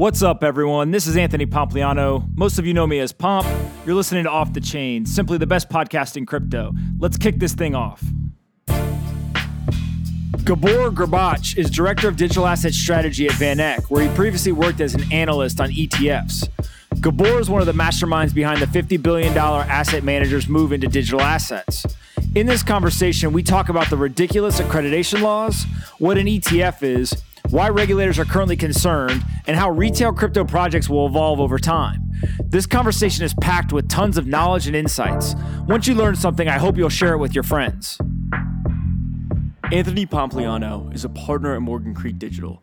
What's up, everyone? This is Anthony Pompliano. Most of you know me as Pomp. You're listening to Off the Chain, simply the best podcast in crypto. Let's kick this thing off. Gabor Gurbacs is Director of Digital Asset Strategy at VanEck, where he previously worked as an analyst on ETFs. Gabor is one of the masterminds behind the $50 billion asset managers move into digital assets. In this conversation, we talk about the ridiculous accreditation laws, what an ETF is, why regulators are currently concerned, and how retail crypto projects will evolve over time. This conversation is packed with tons of knowledge and insights. Once you learn something, I hope you'll share it with your friends. Anthony Pompliano is a partner at Morgan Creek Digital.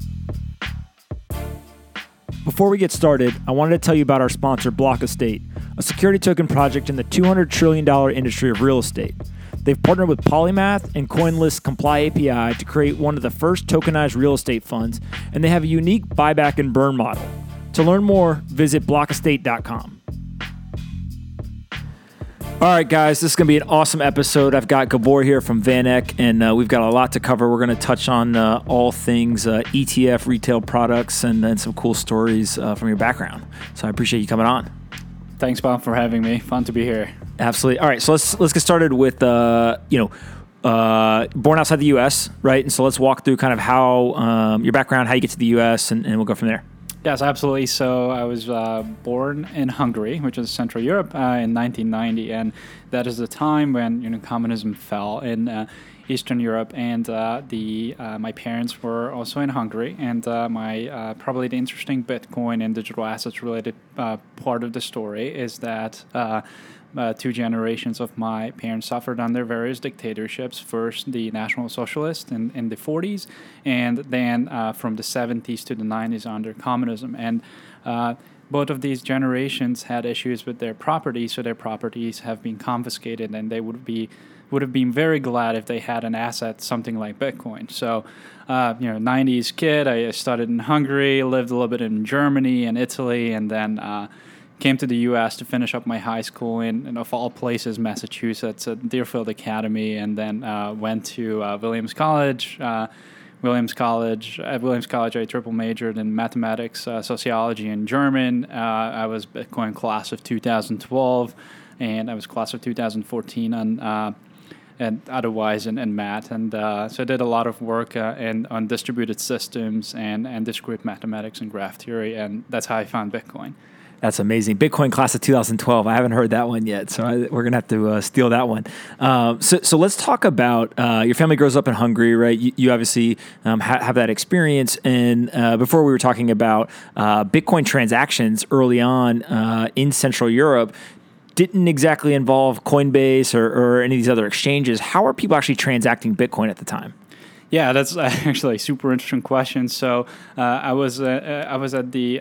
Before we get started, I wanted to tell you about our sponsor, Block Estate, a security token project in the $200 trillion industry of real estate. They've partnered with Polymath and CoinList Comply API to create one of the first tokenized real estate funds, and they have a unique buyback and burn model. To learn more, visit blockestate.com. All right, guys, this is going to be an awesome episode. I've got Gabor here from VanEck, and uh, we've got a lot to cover. We're going to touch on uh, all things uh, ETF, retail products, and then some cool stories uh, from your background. So I appreciate you coming on. Thanks, Bob, for having me. Fun to be here. Absolutely. All right, so let's let's get started with uh, you know uh, born outside the U.S., right? And so let's walk through kind of how um, your background, how you get to the U.S., and, and we'll go from there. Yes, absolutely. So I was uh, born in Hungary, which is Central Europe, uh, in 1990, and that is the time when you know communism fell in uh, Eastern Europe, and uh, the uh, my parents were also in Hungary, and uh, my probably the interesting Bitcoin and digital assets related part of the story is that uh, two generations of my parents suffered under various dictatorships. First, the National Socialist in, in the 40s, and then uh, from the 70s to the 90s under communism. And uh, both of these generations had issues with their property, so their properties have been confiscated, and they would be would have been very glad if they had an asset, something like Bitcoin. So, uh, you know, 90s kid, I started in Hungary, lived a little bit in Germany and Italy, and then uh, came to the U.S. to finish up my high school in, in of all places, Massachusetts at Deerfield Academy, and then uh, went to uh, Williams College. Uh, Williams College. At Williams College, I triple majored in mathematics, uh, sociology, and German. Uh, I was Bitcoin class of 2012, and I was class of 2014 on uh, and otherwise in, in math. And uh, so I did a lot of work uh, in, on distributed systems and, and discrete mathematics and graph theory, and that's how I found Bitcoin. That's amazing. Bitcoin class of 2012. I haven't heard that one yet, so I, we're gonna have to uh, steal that one. Um, so, so let's talk about uh, your family grows up in Hungary, right? You, you obviously um, ha- have that experience. And uh, before we were talking about uh, Bitcoin transactions early on uh, in Central Europe, didn't exactly involve Coinbase or, or any of these other exchanges. How are people actually transacting Bitcoin at the time? Yeah, that's actually a super interesting question. So uh, I was I was at the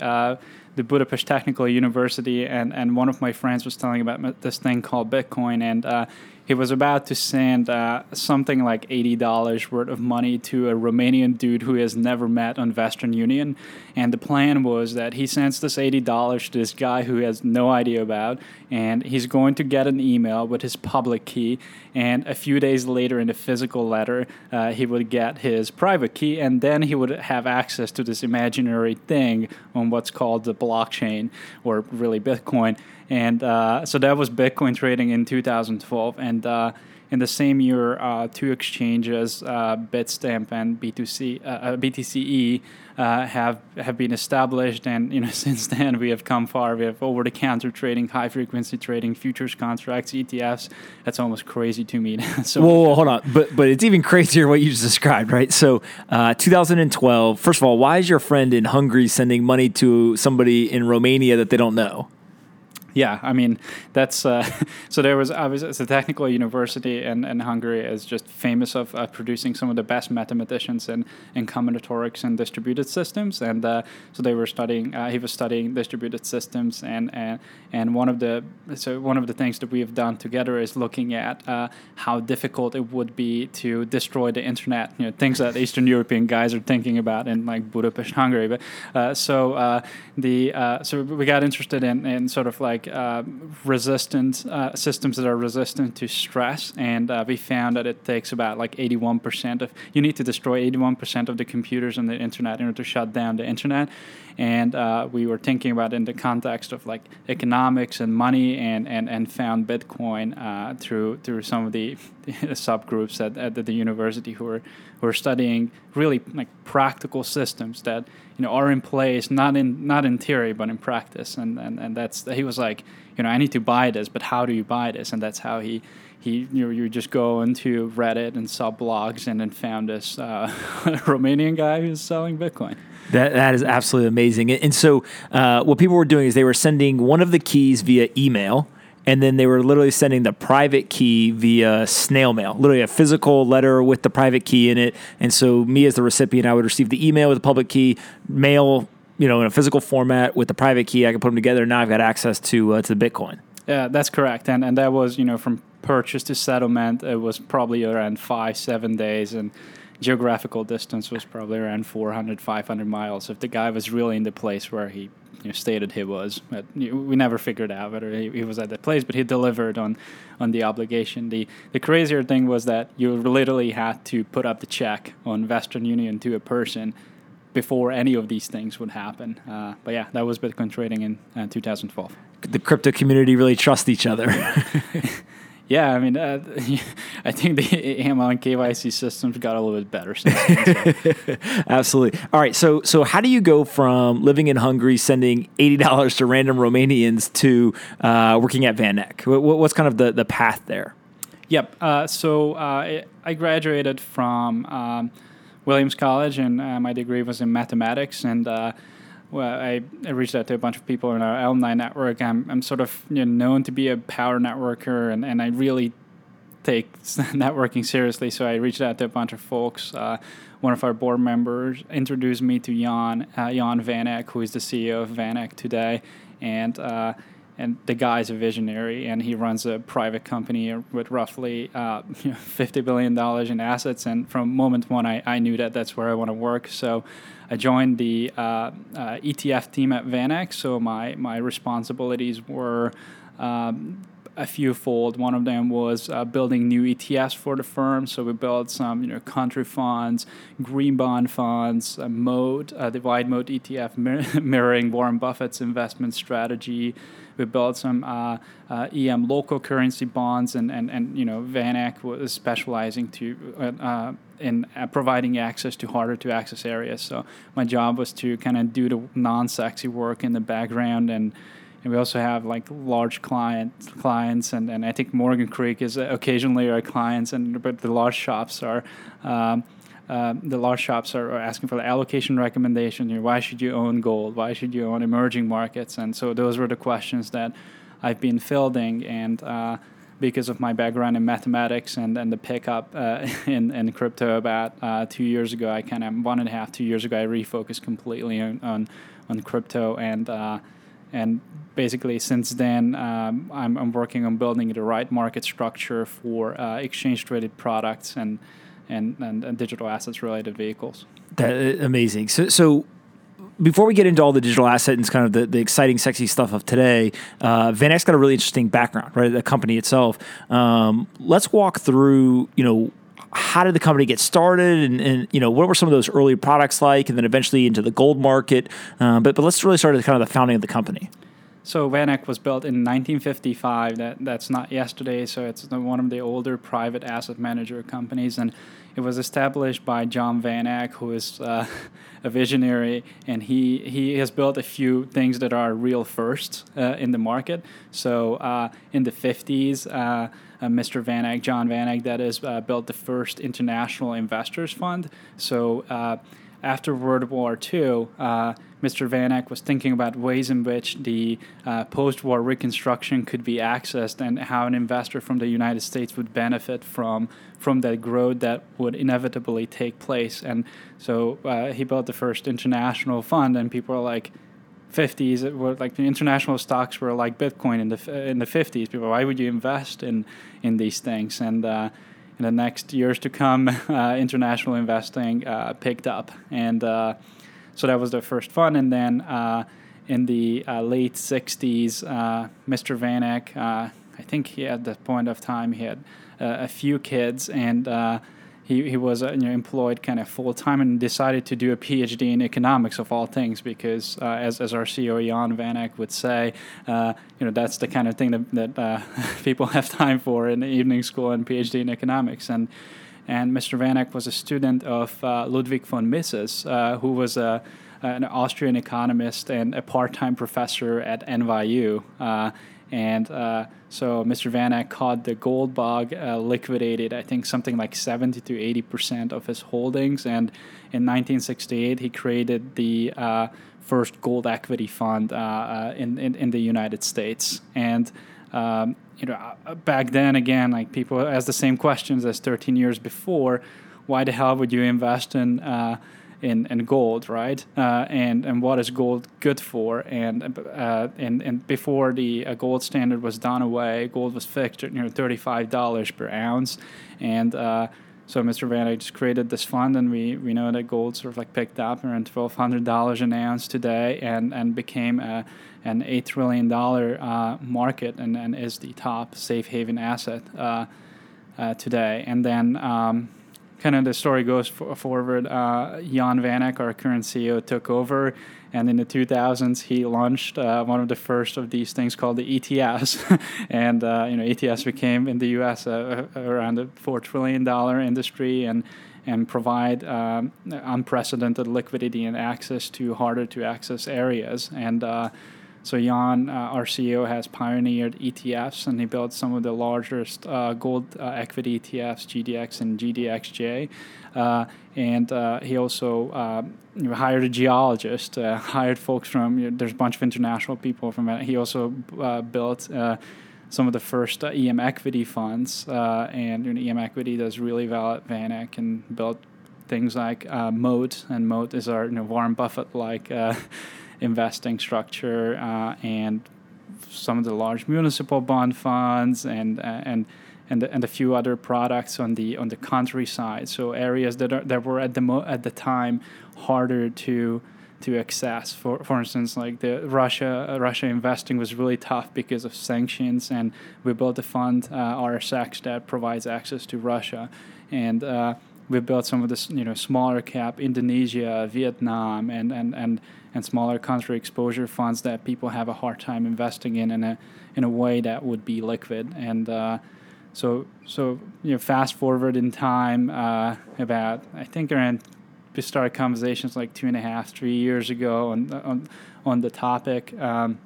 the Budapest Technical University, and, and one of my friends was telling about this thing called Bitcoin, and uh, he was about to send uh, something like $80 worth of money to a Romanian dude who he has never met on Western Union. And the plan was that he sends this $80 to this guy who has no idea about, and he's going to get an email with his public key. And a few days later, in a physical letter, uh, he would get his private key, and then he would have access to this imaginary thing on what's called the blockchain, or really Bitcoin. And uh, so that was Bitcoin trading in 2012. And uh, in the same year, uh, two exchanges, uh, Bitstamp and B2C, uh, uh, BTCE, have have been established. And you know, since then we have come far. We have over-the-counter trading, high-frequency trading, futures contracts, ETFs. That's almost crazy to me. so whoa, whoa, hold on, but but it's even crazier what you just described, right? So, 2012. First of all, why is your friend in Hungary sending money to somebody in Romania that they don't know? Yeah, I mean that's uh, so. There was it's a technical university in, in Hungary is just famous of uh, producing some of the best mathematicians in, in combinatorics and distributed systems, and uh, so they were studying. Uh, he was studying distributed systems, and, and and one of the so one of the things that we have done together is looking at uh, how difficult it would be to destroy the internet. You know, things that Eastern European guys are thinking about in like Budapest, Hungary. But uh, so the so we got interested in in sort of like like uh, resistant uh, systems that are resistant to stress, and uh, we found that it takes about like 81% of you need to destroy 81% of the computers on the internet in order to shut down the internet. And uh, we were thinking about in the context of like economics and money, and and, and found Bitcoin uh, through through some of the, subgroups at, at the university who were who are studying really like practical systems that you know are in place not in not in theory but in practice and and, and that's he was like you know I need to buy this but how do you buy this and that's how he he you know, you just go into Reddit and sub blogs and then found this uh, Romanian guy who's selling Bitcoin. That that is absolutely amazing. And so uh, what people were doing is they were sending one of the keys via email and then they were literally sending the private key via snail mail, literally a physical letter with the private key in it. And so me as the recipient, I would receive the email with the public key, mail, you know, in a physical format with the private key. I can put them together. And now I've got access to uh, to the Bitcoin. Yeah, that's correct. And and that was you know from purchase to settlement, it was probably around five seven days and geographical distance was probably around 400 500 miles if the guy was really in the place where he you know, stated he was. But we never figured out whether he, he was at that place, but he delivered on on the obligation. The the crazier thing was that you literally had to put up the check on Western Union to a person before any of these things would happen. Uh, but yeah, that was Bitcoin trading in uh, 2012. The crypto community really trust each other. Yeah, I mean, uh, I think the AML and KYC systems got a little bit better. Then, so. Absolutely. All right. So, so how do you go from living in Hungary, sending eighty dollars to random Romanians, to uh, working at VanEck? What's kind of the the path there? Yep. Uh, so uh, I graduated from um, Williams College, and uh, my degree was in mathematics, and uh, well, I, I reached out to a bunch of people in our alumni network. I'm, I'm sort of you know, known to be a power networker, and, and I really take networking seriously. So I reached out to a bunch of folks. Uh, one of our board members introduced me to Jan, uh, Jan Van Eck, who is the CEO of VanEck today. And uh, and the guy's a visionary, and he runs a private company with roughly uh, fifty billion dollars in assets. And from moment one, I, I knew that that's where I want to work. So I joined the uh, uh, ETF team at VanEck. So my my responsibilities were. Um, a few fold. One of them was uh, building new ETFs for the firm. So we built some, you know, country funds, green bond funds, a Moat, uh, the wide moat ETF mir- mirroring Warren Buffett's investment strategy. We built some uh, uh EM local currency bonds, and, and, and you know, VanEck was specializing to uh, in providing access to harder to access areas. So my job was to kind of do the non-sexy work in the background. And and we also have like large client clients. And, and I think Morgan Creek is occasionally our clients. And but the large shops are um, uh, the large shops are, asking for the allocation recommendation. You know, why should you own gold? Why should you own emerging markets? And so those were the questions that I've been fielding and uh, because of my background in mathematics and, and the pickup uh, in, in crypto about uh, two years ago, I kind of one and a half, two years ago, I refocused completely on, on, on crypto and uh, and basically since then um, I'm, I'm working on building the right market structure for uh, exchange traded products and, and, and, and, digital assets related vehicles. That uh, amazing. So, so before we get into all the digital asset and kind of the, the exciting, sexy stuff of today, uh, VanEck's got a really interesting background, right? The company itself. Um, let's walk through, you know, how did the company get started and, and, you know what were some of those early products like and then eventually into the gold market? Uh, but, but let's really start at kind of the founding of the company. So VanEck was built in 1955 that that's not yesterday so it's one of the older private asset manager companies. And it was established by John Van Eck, who is uh, a visionary, and he, he has built a few things that are real firsts uh, in the market. So uh, in the 50s, uh, Mr. Van Eck, John Van Eck, that is, uh, built the first international investors fund. So uh, after World War II, uh, Mr. Van Eck was thinking about ways in which the uh, post war reconstruction could be accessed and how an investor from the United States would benefit from, from that growth that would inevitably take place. And so uh, he built the first international fund, and people are like, 50s it were like the international stocks were like bitcoin in the in the 50s people why would you invest in in these things and uh, in the next years to come uh, international investing uh, picked up and uh, so that was the first fund and then uh, in the uh, late 60s mr van eck i think he at that point of time he had a few kids and he, he was uh, you know, employed kind of full time and decided to do a PhD in economics of all things because, uh, as, as our CEO Jan Van Eck would say, uh, you know that's the kind of thing that, that uh, people have time for in evening school and PhD in economics. And and Mr. Van Eck was a student of uh, Ludwig von Mises, uh, who was a an Austrian economist and a part-time professor at NYU. And uh, so Mr. Van Eck caught the gold bug, uh, liquidated, I think, something like 70 to 80% of his holdings. And in 1968, he created the uh, first gold equity fund uh, uh, in, in, in, the United States. And um, you know, uh, back then, again, like people asked the same questions as 13 years before. Why the hell would you invest in in, in gold, right? Uh, and and what is gold good for? And uh, and and before the uh, gold standard was done away, gold was fixed at you know thirty five dollars per ounce, and uh, so Mr. Van Eck just created this fund, and we, we know that gold sort of like picked up around twelve hundred dollars an ounce today, and and became a, an eight trillion dollar uh, market, and, and is the top safe haven asset uh, today. And then. Um, kind of the story goes forward. Uh, Jan Van Eck, our current CEO, took over, and in the 2000s he launched uh, one of the first of these things called the ETFs, and uh, you know ETFs became in the U.S. around a four trillion dollar industry, and and provide um, unprecedented liquidity and access to harder to access areas and uh, so Jan, uh, our CEO, has pioneered ETFs, and he built some of the largest uh, gold uh, equity ETFs, GDX and GDXJ. Uh, and uh, he also uh, hired a geologist, hired folks from. You know, there's a bunch of international people from it. He also built some of the first EM equity funds, and you know, EM equity does really well at Van Eck and built things like Moat, and Moat is our you know, Warren Buffett like investing structure uh, and some of the large municipal bond funds and and and and a few other products on the on the countryside. So areas that are that were at the mo- at the time harder to to access. For for instance, like the Russia uh, Russia investing was really tough because of sanctions, and we built a fund uh, RSX that provides access to Russia, and uh, we built some of this you know smaller cap Indonesia, Vietnam, and and and and smaller country exposure funds that people have a hard time investing in in a in a way that would be liquid. And uh, so so you know fast forward in time uh, about I think around we started conversations like two and a half three years ago on on, on the topic. Um,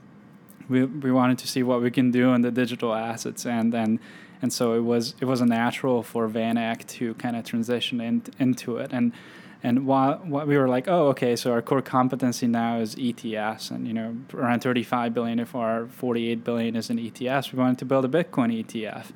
we, we wanted to see what we can do on the digital assets and and and so it was it was a natural for Van Eck to kind of transition in, into it and and while, while, we were like, oh, okay, so our core competency now is ETFs, and you know, around 35 billion if our 48 billion is in ETFs, we wanted to build a Bitcoin ETF,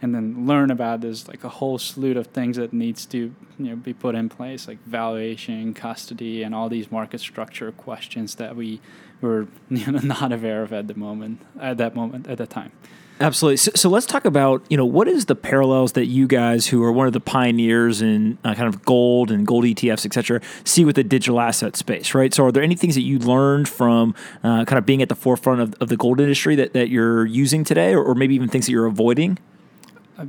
and then learn about this like a whole slew of things that needs to you know be put in place, like valuation, custody, and all these market structure questions that we were you know, not aware of at the moment, at that moment, at that time. Absolutely. So, so, let's talk about you know what is the parallels that you guys, who are one of the pioneers in uh, kind of gold and gold ETFs, et cetera, see with the digital asset space, right? So, are there any things that you learned from uh, kind of being at the forefront of, of the gold industry that, that you're using today, or, or maybe even things that you're avoiding? Uh,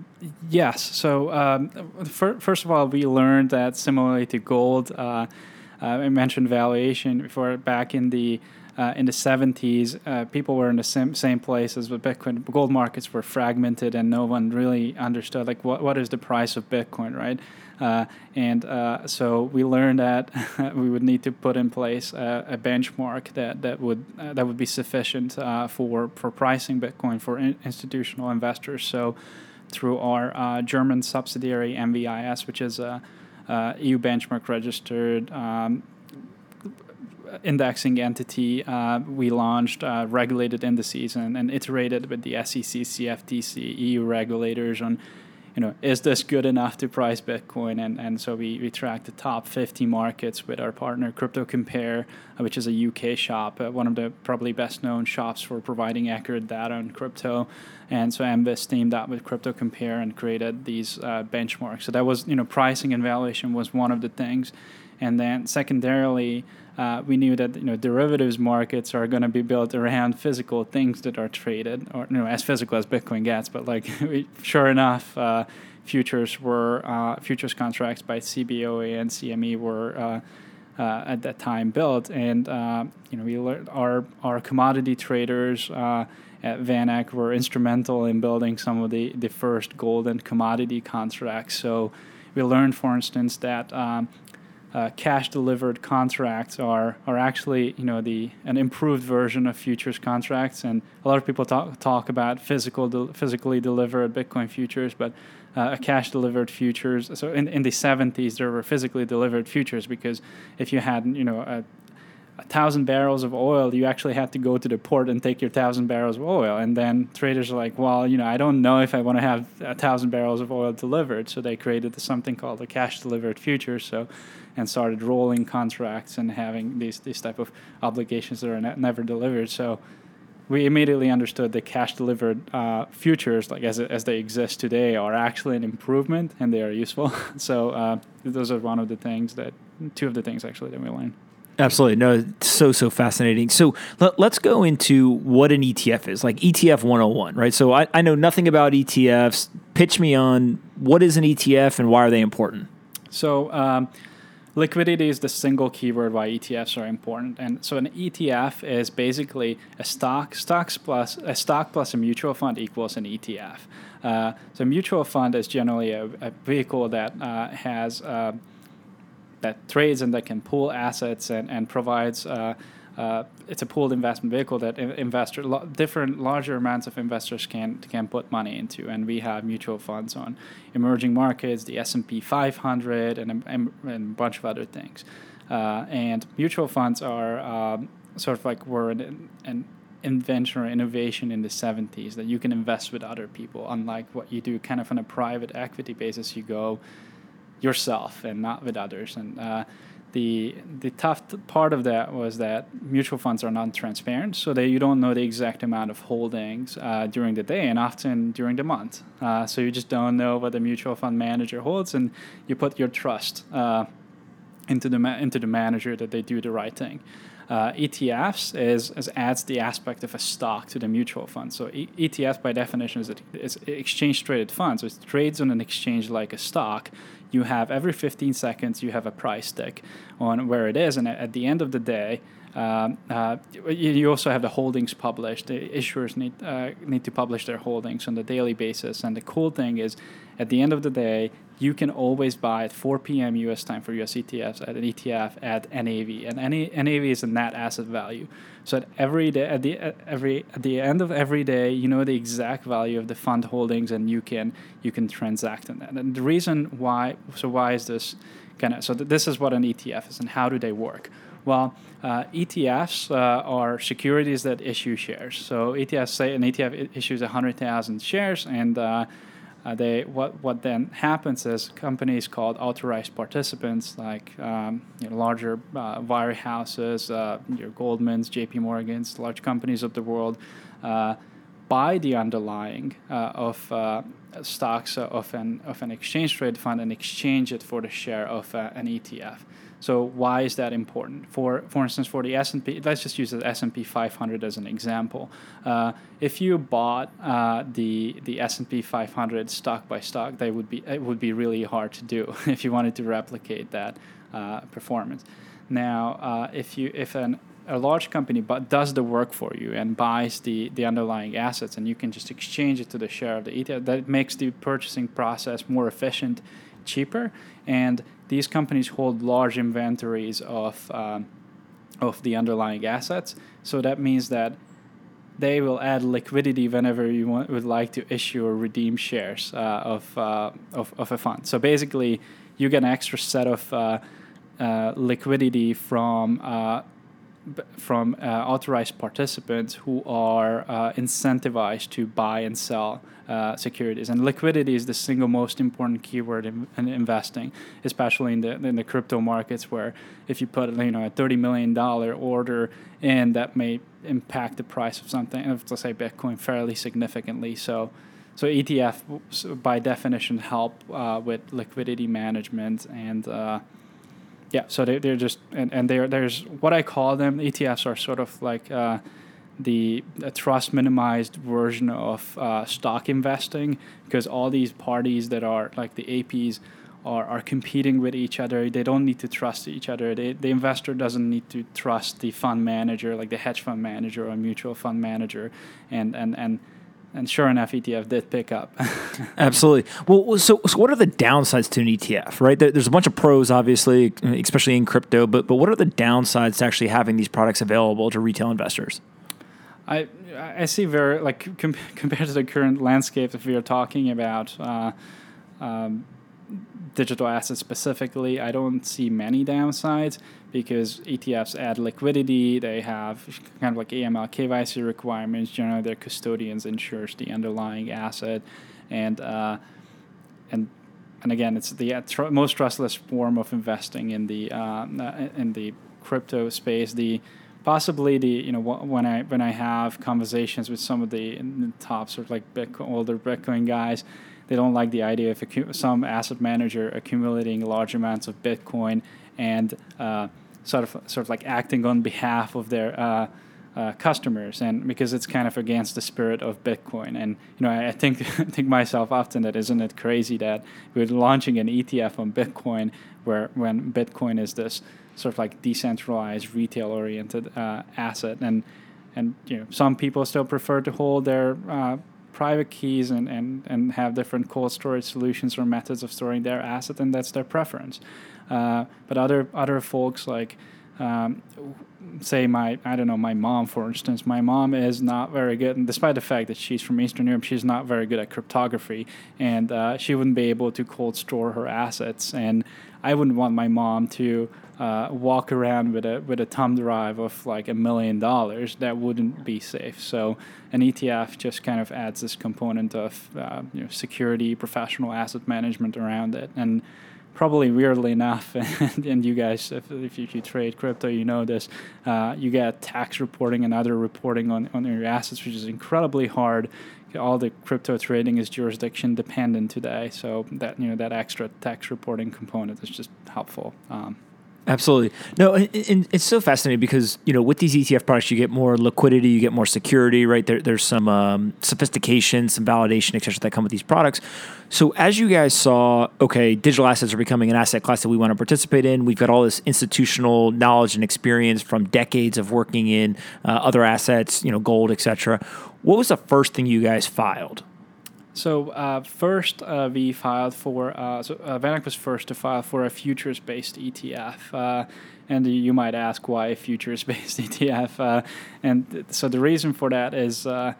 yes. So, um, for, first of all, we learned that similarly to gold, uh, uh, I mentioned valuation before back in the uh, in the 70s, uh, people were in the same, same place as with Bitcoin. Gold markets were fragmented, and no one really understood like what, what is the price of Bitcoin, right? Uh, and uh, so we learned that we would need to put in place a, a benchmark that that would uh, that would be sufficient uh, for for pricing Bitcoin for in- institutional investors. So through our German subsidiary MVIS, which is a uh, EU benchmark registered. Um, indexing entity, uh, we launched uh, regulated indices and, and iterated with the SEC, CFTC, EU regulators on you know, is this good enough to price Bitcoin? And, and so we, we tracked the top 50 markets with our partner CryptoCompare, uh, which is a UK shop, uh, one of the probably best known shops for providing accurate data on crypto. And so MVIS teamed up with CryptoCompare and created these uh, benchmarks. So that was, you know, pricing and valuation was one of the things. And then secondarily, uh, we knew that you know derivatives markets are going to be built around physical things that are traded, or you know as physical as Bitcoin gets. But like, sure enough, uh, futures were uh, futures contracts by CBOE and CME were. Uh, uh, at that time, built, and uh, you know, we learned our our commodity traders at VanEck were instrumental in building some of the, the first gold and commodity contracts. So we learned, for instance, that um, uh, cash delivered contracts are are actually you know the an improved version of futures contracts. And a lot of people talk talk about physical de- physically delivered bitcoin futures but uh, a cash delivered futures. So in, in the 70s there were physically delivered futures because if you had you know a, a thousand barrels of oil, you actually had to go to the port and take your thousand barrels of oil. And then traders are like, well, you know, I don't know if I want to have a thousand barrels of oil delivered. So they created something called a cash delivered future. So, and started rolling contracts and having these these type of obligations that are ne- never delivered. So we immediately understood that cash delivered uh, futures, like as, as they exist today, are actually an improvement and they are useful. so uh, those are one of the things that, two of the things actually that we learned. Absolutely. No, so, so fascinating. So let, us go into what an ETF is, like ETF 101, right? So I, I know nothing about ETFs. Pitch me on what is an ETF and why are they important? So, um, liquidity is the single keyword why ETFs are important. And so an ETF is basically a stock, stocks plus a stock plus a mutual fund equals an ETF. Uh, so a mutual fund is generally a, a vehicle that uh, has uh, that trades and that can pool assets and, and provides uh, uh, it's a pooled investment vehicle that investor lo- different larger amounts of investors can can put money into. And we have mutual funds on emerging markets the S&P 500 and, and, and a bunch of other things. Uh, and mutual funds are um, sort of like were an, an invention or innovation in the 70s that you can invest with other people unlike what you do kind of on a private equity basis. You go yourself and not with others. And uh, the the tough part of that was that mutual funds are non-transparent, so that you don't know the exact amount of holdings uh, during the day and often during the month. Uh, so you just don't know what the mutual fund manager holds, and you put your trust uh, into the ma- into the manager that they do the right thing. Uh, ETFs is, is, adds the aspect of a stock to the mutual fund. So e- ETF by definition is, a, is exchange traded fund. So it trades on an exchange like a stock you have every 15 seconds you have a price tick on where it is and at the end of the day um, uh, you also have the holdings published. The issuers need uh, need to publish their holdings on a daily basis. And the cool thing is, at the end of the day, you can always buy at 4 p.m. U.S. time for U.S. ETFs at an ETF at NAV, and any NAV is a net asset value. So at every day, at the every at the end of every day, you know the exact value of the fund holdings, and you can you can transact on that. And the reason why, so why is this kind of? So th- this is what an ETF is, and how do they work? Well, uh, ETFs uh, are securities that issue shares. So ETFs say an ETF issues 100,000 shares, and uh, uh, they what what then happens is companies called authorized participants, like um, you know, larger uh, wirehouses, uh, your Goldmans, J.P. Morgans, large companies of the world, buy the underlying of stocks of an of an exchange traded fund and exchange it for the share of an ETF. So why is that important? For for instance, for the S and P, let's just use the S and P 500 as an example. Uh, if you bought uh, the the S and P 500 stock by stock, they would be it would be really hard to do if you wanted to replicate that uh, performance. Now, uh, if you if an a large company but does the work for you and buys the, the underlying assets and you can just exchange it to the share of the ETF that makes the purchasing process more efficient cheaper and these companies hold large inventories of um, of the underlying assets. So that means that they will add liquidity whenever you want, would like to issue or redeem shares uh, of, uh, of, of a fund. So basically, you get an extra set of uh, uh, liquidity from uh, from uh, authorized participants who are uh, incentivized to buy and sell uh, securities. And liquidity is the single most important keyword in, in, investing, especially in the in the crypto markets, where if you put you know a thirty million dollar order in, that may impact the price of something, let's say Bitcoin, fairly significantly. So. So ETF, by definition, help uh, with liquidity management and uh, yeah, so they, they're just and, and they're, there's what I call them ETFs are sort of like uh, the, trust minimized version of uh, stock investing because all these parties that are like the APs are, are competing with each other. They don't need to trust each other. They, the investor doesn't need to trust the fund manager, like the hedge fund manager or mutual fund manager, and and and and sure enough, ETF did pick up. Absolutely. Well, so, so what are the downsides to an ETF? Right, there's a bunch of pros, obviously, especially in crypto. But but what are the downsides to actually having these products available to retail investors? I I see very like com- compared to the current landscape, if we are talking about. Uh, um, digital assets specifically, I don't see many downsides because ETFs add liquidity. They have kind of like AML KYC requirements. Generally, their custodians ensures the underlying asset, and uh, and and again, it's the tr- most trustless form of investing in the uh, in the crypto space. The possibly the you know when I when I have conversations with some of the, the top sort of like Bitcoin, older Bitcoin guys they don't like the idea of some asset manager accumulating large amounts of Bitcoin and uh, sort of sort of like acting on behalf of their uh, uh, customers, and because it's kind of against the spirit of Bitcoin. And you know, I, I think think myself often that isn't it crazy that we're launching an ETF on Bitcoin, where when Bitcoin is this sort of like decentralized retail-oriented uh, asset, and and you know, some people still prefer to hold their uh, private keys and, and, and have different cold storage solutions or methods of storing their asset, and that's their preference. Uh, but other other folks like um, say my I don't know my mom for instance my mom is not very good and despite the fact that she's from Eastern Europe she's not very good at cryptography and uh, she wouldn't be able to cold store her assets and I wouldn't want my mom to uh, walk around with a with a thumb drive of like a million dollars, that wouldn't be safe. So an ETF just kind of adds this component of uh, you know, security, professional asset management around it, and probably weirdly enough, and, and you guys, if, if you, trade crypto, you know this, uh, you get tax reporting and other reporting on, on your assets, which is incredibly hard. All the crypto trading is jurisdiction dependent today, so that you know that extra tax reporting component is just helpful. Um, Absolutely. No, and it's so fascinating because you know with these ETF products you get more liquidity, you get more security, right? There, there's some um, sophistication, some validation, etc. that come with these products. So as you guys saw, okay, digital assets are becoming an asset class that we want to participate in. We've got all this institutional knowledge and experience from decades of working in uh, other assets, you know, gold, etc. What was the first thing you guys filed? So uh, first, uh, we filed for. Uh, so uh, VanEck was first to file for a futures-based ETF, uh, and you might ask why a futures-based ETF. Uh, and th- so the reason for that is uh,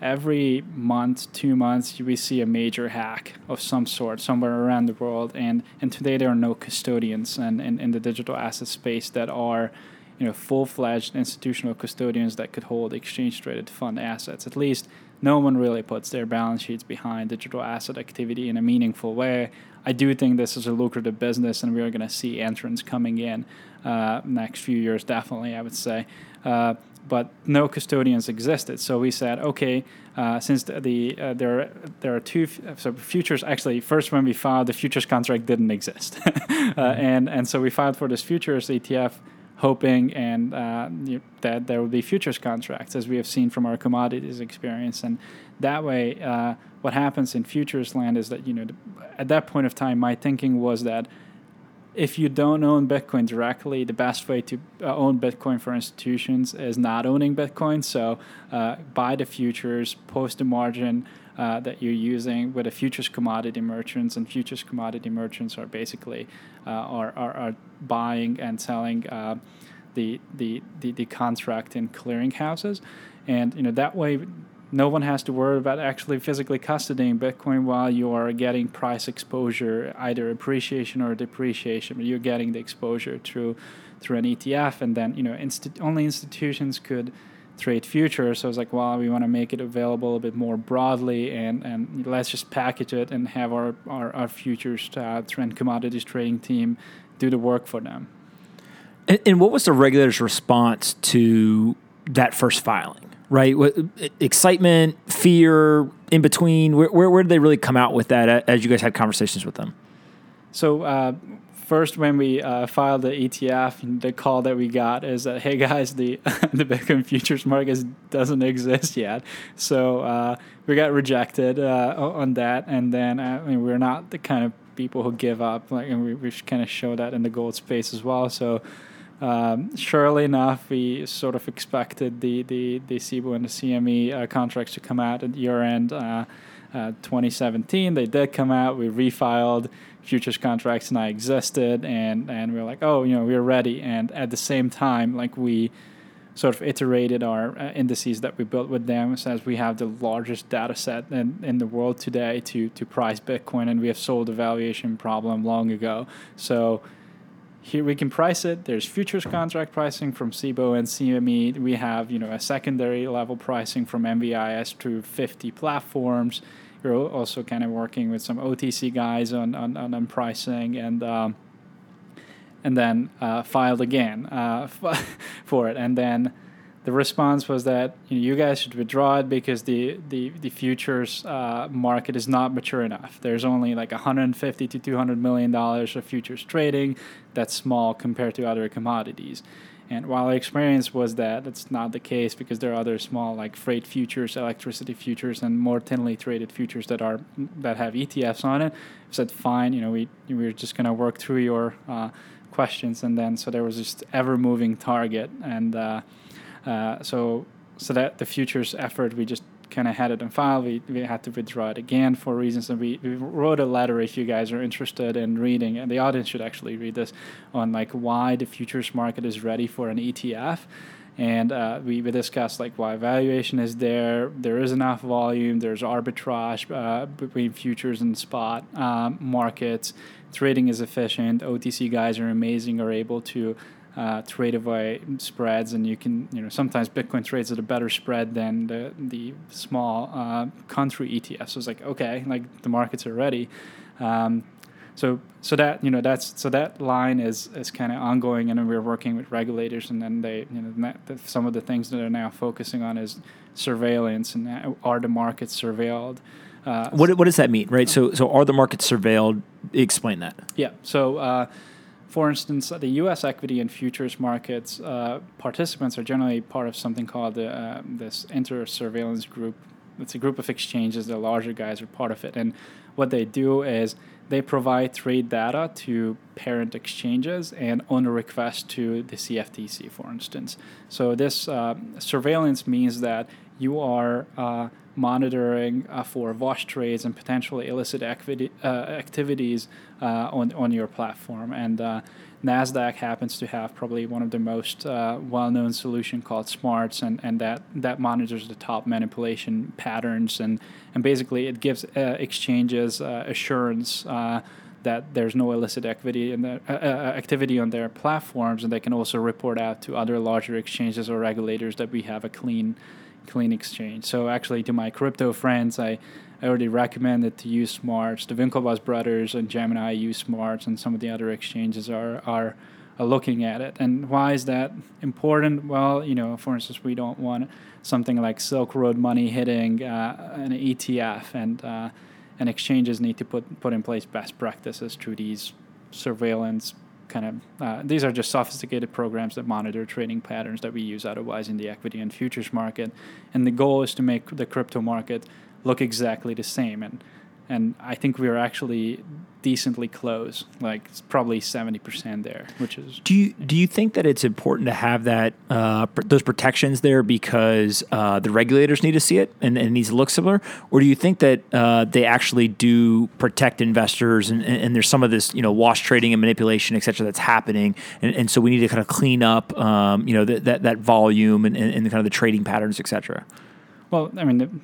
every month, two months, we see a major hack of some sort somewhere around the world, and and today there are no custodians and in, in the digital asset space that are you know full-fledged institutional custodians that could hold exchange-traded fund assets. At least no one really puts their balance sheets behind digital asset activity in a meaningful way. I do think this is a lucrative business, and we are going to see entrants coming in uh, next few years, definitely, I would say. Uh, but no custodians existed, so we said, okay, uh, since the, the uh, there there are two f- so futures actually first when we filed the futures contract didn't exist, uh, mm-hmm. and and so we filed for this futures ETF hoping and uh, that there will be futures contracts, as we have seen from our commodities experience. And that way, uh, what happens in futures land is that you know, at that point of time, my thinking was that if you don't own Bitcoin directly, the best way to uh, own Bitcoin for institutions is not owning Bitcoin. So uh, buy the futures, post the margin uh, that you're using with the futures commodity merchants, and futures commodity merchants are basically uh, are, are, are buying and selling uh, the, the, the the contract in clearing houses, and you know that way no one has to worry about actually physically custodying Bitcoin while you are getting price exposure, either appreciation or depreciation. But you're getting the exposure through through an ETF, and then you know insti- only institutions could trade futures. So I was like, well, we want to make it available a bit more broadly, and, and let's just package it and have our our, our futures uh, trend commodities trading team do the work for them. And, and what was the regulator's response to that first filing? Right, what, excitement, fear, in between. Where, where, where did they really come out with that as you guys had conversations with them? So uh, first when we uh, filed the ETF, the call that we got is that hey guys, the the Bitcoin futures market doesn't exist yet. So uh, we got rejected uh, on that, and then uh, I mean, we're not the kind of people who give up. Like, and we we kind of show that in the gold space as well. So. Um, surely enough, we sort of expected the the the CBOE and the CME uh, contracts to come out at year end uh, 2017. They did come out. We refiled futures contracts and I existed and and we are like oh you know we're ready. And at the same time like we sort of iterated our uh, indices that we built with them. Says we have the largest data set in, in the world today to to price bitcoin and we have solved the valuation problem long ago. So here we can price it. There's futures contract pricing from CBOE and CME we have you know a secondary level pricing from MVIS through 50 platforms we're also kind of working with some OTC guys on on, on pricing and. Um, and then uh, filed again uh, for it, and then the response was that you, know, you, guys should withdraw it because the the, the futures uh, market is not mature enough. There's only like 150 to 200 million dollars of futures trading. That's small compared to other commodities. And while our experience was that that's not the case because there are other small like freight futures, electricity futures, and more thinly traded futures that are that have ETFs on it. I said fine, you know, we we were just gonna work through your uh, questions, and then so there was just ever moving target, and uh, uh, so so that the futures effort we just kind of had it on file. We, we had to withdraw it again for reasons, and we, we wrote a letter if you guys are interested in reading, and the audience should actually read this on like why the futures market is ready for an ETF. And uh, we, we discussed like why valuation is there. There is enough volume. There's arbitrage uh, between futures and spot um, markets. Trading is efficient. OTC guys are amazing. Are able to uh, trade away spreads, and you can you know sometimes Bitcoin trades at a better spread than the the small uh, country ETFs. So it's like okay, like the markets are ready. Um, so so that you know that's so that line is is kind of ongoing, and we're working with regulators, and then they you know that, some of the things that are now focusing on is surveillance and are the markets surveilled. Uh, what what does that mean, right? So so are the markets surveilled? Explain that. Yeah. So uh, for instance, the U.S. equity and futures markets uh, participants are generally part of something called the, uh, this inter surveillance group. It's a group of exchanges. The larger guys are part of it, and what they do is they provide trade data to parent exchanges and on a request to the CFTC, for instance. So this uh, surveillance means that you are uh, monitoring uh, for wash trades and potentially illicit activity, uh, activities uh, on, on your platform. And uh, NASDAQ happens to have probably one of the most uh, well known solution called Smarts, and, and that, that monitors the top manipulation patterns. And, and basically, it gives uh, exchanges assurance that there's no illicit activity in the, uh, activity on their platforms, and they can also report out to other larger exchanges or regulators that we have a clean clean exchange. So actually, to my crypto friends, I, I already recommended to use Smarts. The Winklevoss brothers and Gemini use Smarts, and some of the other exchanges are are, are looking at it. And why is that important? Well, you know, for instance, we don't want something like Silk Road money hitting uh, an ETF, and uh, and exchanges need to put put in place best practices through these surveillance kind of uh, these are just sophisticated programs that monitor trading patterns that we use otherwise in the equity and futures market. And the goal is to make the crypto market look exactly the same. And and I think we are actually decently close, like it's probably seventy percent there, which is. Do you do you think that it's important to have that uh, pr- those protections there because uh, the regulators need to see it and, and, it needs to look similar, or do you think that uh, they actually do protect investors and, and, there's some of this you know wash trading and manipulation et cetera that's happening, and, and so we need to kind of clean up um, you know that that volume and, and kind of the trading patterns et cetera. well, I mean,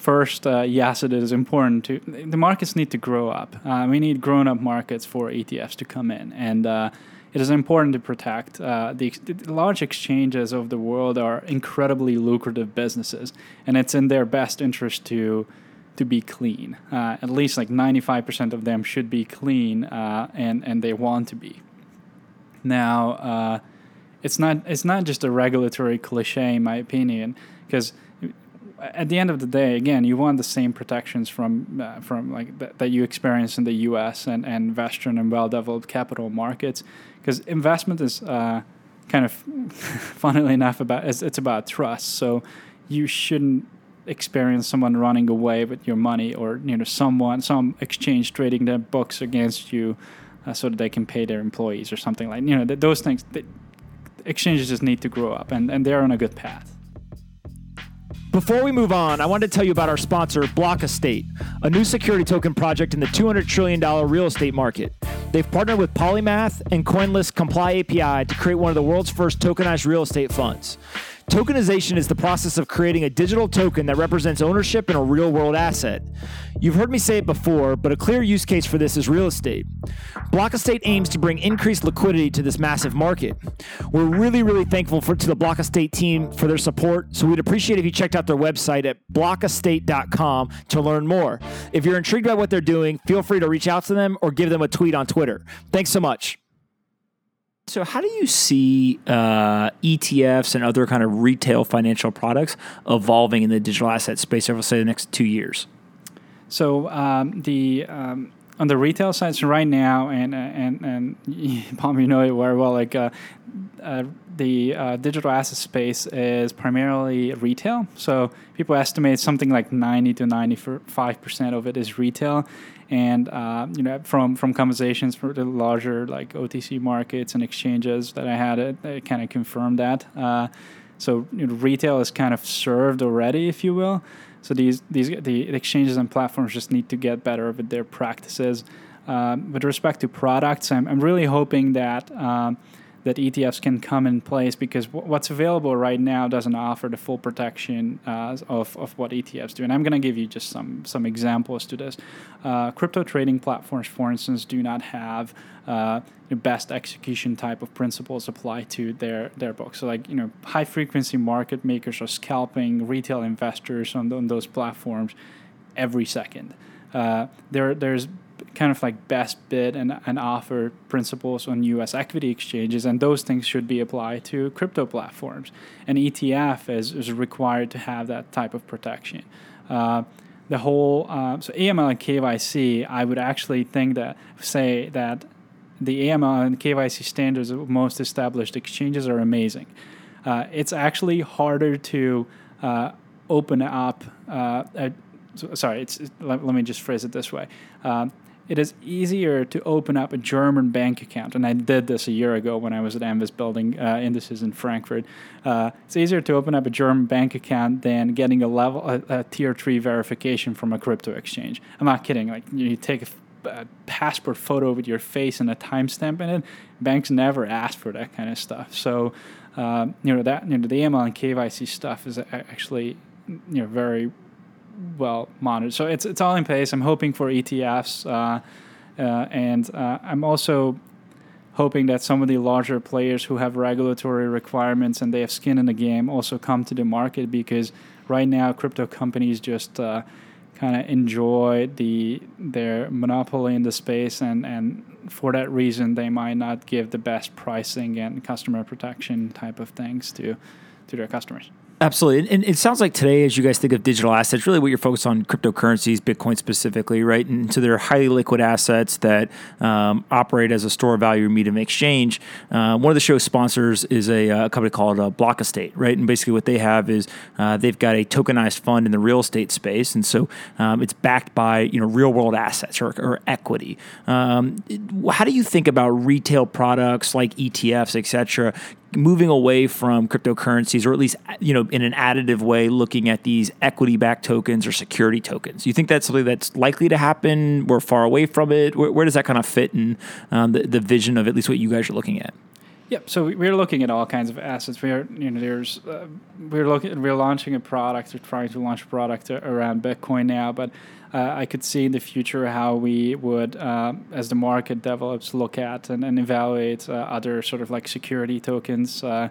first, uh, yes, it is important to the markets need to grow up. Uh, we need grown-up markets for ETFs to come in, and uh, it is important to protect. Uh, the, the, large exchanges of the world are incredibly lucrative businesses, and it's in their best interest to to be clean. Uh, at least like 95% of them should be clean, uh, and and they want to be. Now, it's not it's not just a regulatory cliche, in my opinion, because at the end of the day, again, you want the same protections from uh, from like th- that you experience in the U.S. and, and Western and well-developed capital markets, because investment is uh, kind of, funnily enough, about it's, it's about trust. So you shouldn't experience someone running away with your money or you know someone some exchange trading their books against you uh, so that they can pay their employees or something like you know th- those things. Th- exchanges just need to grow up, and, and they're on a good path. Before we move on, I wanted to tell you about our sponsor, Block Estate, a new security token project in the $200 trillion real estate market. They've partnered with Polymath and CoinList Comply API to create one of the world's first tokenized real estate funds. Tokenization is the process of creating a digital token that represents ownership in a real world asset. You've heard me say it before, but a clear use case for this is real estate. Block Estate aims to bring increased liquidity to this massive market. We're really, really thankful for, to the Block Estate team for their support, so we'd appreciate if you checked out their website at blockestate.com to learn more. If you're intrigued by what they're doing, feel free to reach out to them or give them a tweet on Twitter. Thanks so much. So, how do you see uh, ETFs and other kind of retail financial products evolving in the digital asset space over, say, the next two years? So, um, the um, on the retail side, so right now, and and and Pomp, you know it very well. Like uh, uh, the uh, digital asset space is primarily retail. So people estimate something like ninety to ninety five percent of it is retail, and uh, you know from from conversations for the larger like OTC markets and exchanges that I had, it, it kind of confirmed that. Uh, so you know, retail is kind of served already, if you will. So these these the exchanges and platforms just need to get better with their practices. Um, with respect to products, I'm, I'm really hoping that. Um, that ETFs can come in place because w- what's available right now doesn't offer the full protection uh, of, of what ETFs do. And I'm going to give you just some some examples to this. Uh, crypto trading platforms, for instance, do not have uh, the best execution type of principles apply to their their books. So, like you know, high frequency market makers are scalping retail investors on, on those platforms every second. Uh, there, there's kind of like best bid and, and offer principles on US equity exchanges, and those things should be applied to crypto platforms. An ETF is, is required to have that type of protection. Uh, the whole uh, so AML and KYC, I would actually think that say that the AML and KYC standards of most established exchanges are amazing. Uh, it's actually harder to uh, open up. Uh, a, sorry, it's, let, let, me just phrase it this way. Uh, it is easier to open up a German bank account, and I did this a year ago when I was at MVIS building uh, indices in Frankfurt. Uh, it's easier to open up a German bank account than getting a level a, a tier three verification from a crypto exchange. I'm not kidding. Like you take a, a passport photo with your face and a timestamp in it. Banks never ask for that kind of stuff. So, uh, you know that you know the AML and KYC stuff is actually you know very well monitored. So it's it's all in place. I'm hoping for ETFs, uh, uh, and uh, I'm also hoping that some of the larger players who have regulatory requirements and they have skin in the game also come to the market because right now crypto companies just uh, kind of enjoy the their monopoly in the space and and for that reason they might not give the best pricing and customer protection type of things to to their customers. Absolutely. And it sounds like today, as you guys think of digital assets, really what you're focused on cryptocurrencies, Bitcoin specifically, right? And so they're highly liquid assets that um, operate as a store of value medium of exchange. Uh, one of the show's sponsors is a, a company called uh, Block Estate, right? And basically what they have is uh, they've got a tokenized fund in the real estate space. And so um, it's backed by, you know, real world assets or, or equity. Um, how do you think about retail products like ETFs, et cetera, moving away from cryptocurrencies, or at least you know in an additive way, looking at these equity-backed tokens or security tokens. You think that's something that's likely to happen? We're far away from it. Where, where does that kind of fit in um, the, the vision of at least what you guys are looking at? Yep. So we- we're looking at all kinds of assets. We are, you know, there's, uh, we're looking, we're launching a product, We're trying to launch a product around Bitcoin now. But uh, I could see in the future how we would, uh, as the market develops, look at and, and evaluate uh, other sort of like security tokens. Uh,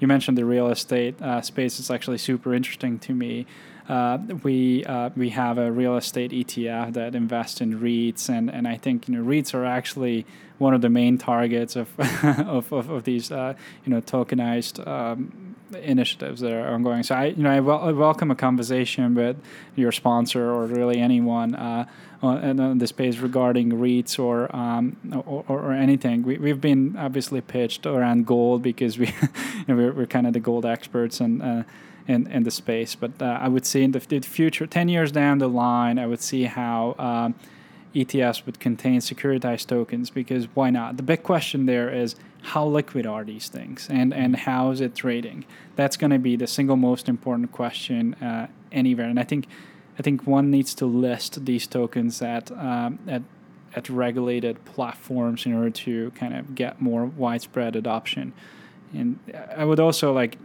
you mentioned the real estate uh, space is actually super interesting to me. Uh, we we have a real estate ETF that invests in REITs, and, and I think you know REITs are actually one of the main targets of of, of, of these you know tokenized um, initiatives that are ongoing. So I you know I, wel- I welcome a conversation with your sponsor or really anyone uh, on, on the space regarding REITs or um, or, or, anything. We we've been obviously pitched around gold because we you know, we're, we're kind of the gold experts and. Uh, in, in the space. But uh, I would see in the, the future, 10 years down the line, I would see how um, ETFs would contain securitized tokens because why not? The big question there is how liquid are these things and, and how is it trading? That's going to be the single most important question uh, anywhere. And I think I think one needs to list these tokens at um, at at regulated platforms in order to kind of get more widespread adoption. And I would also like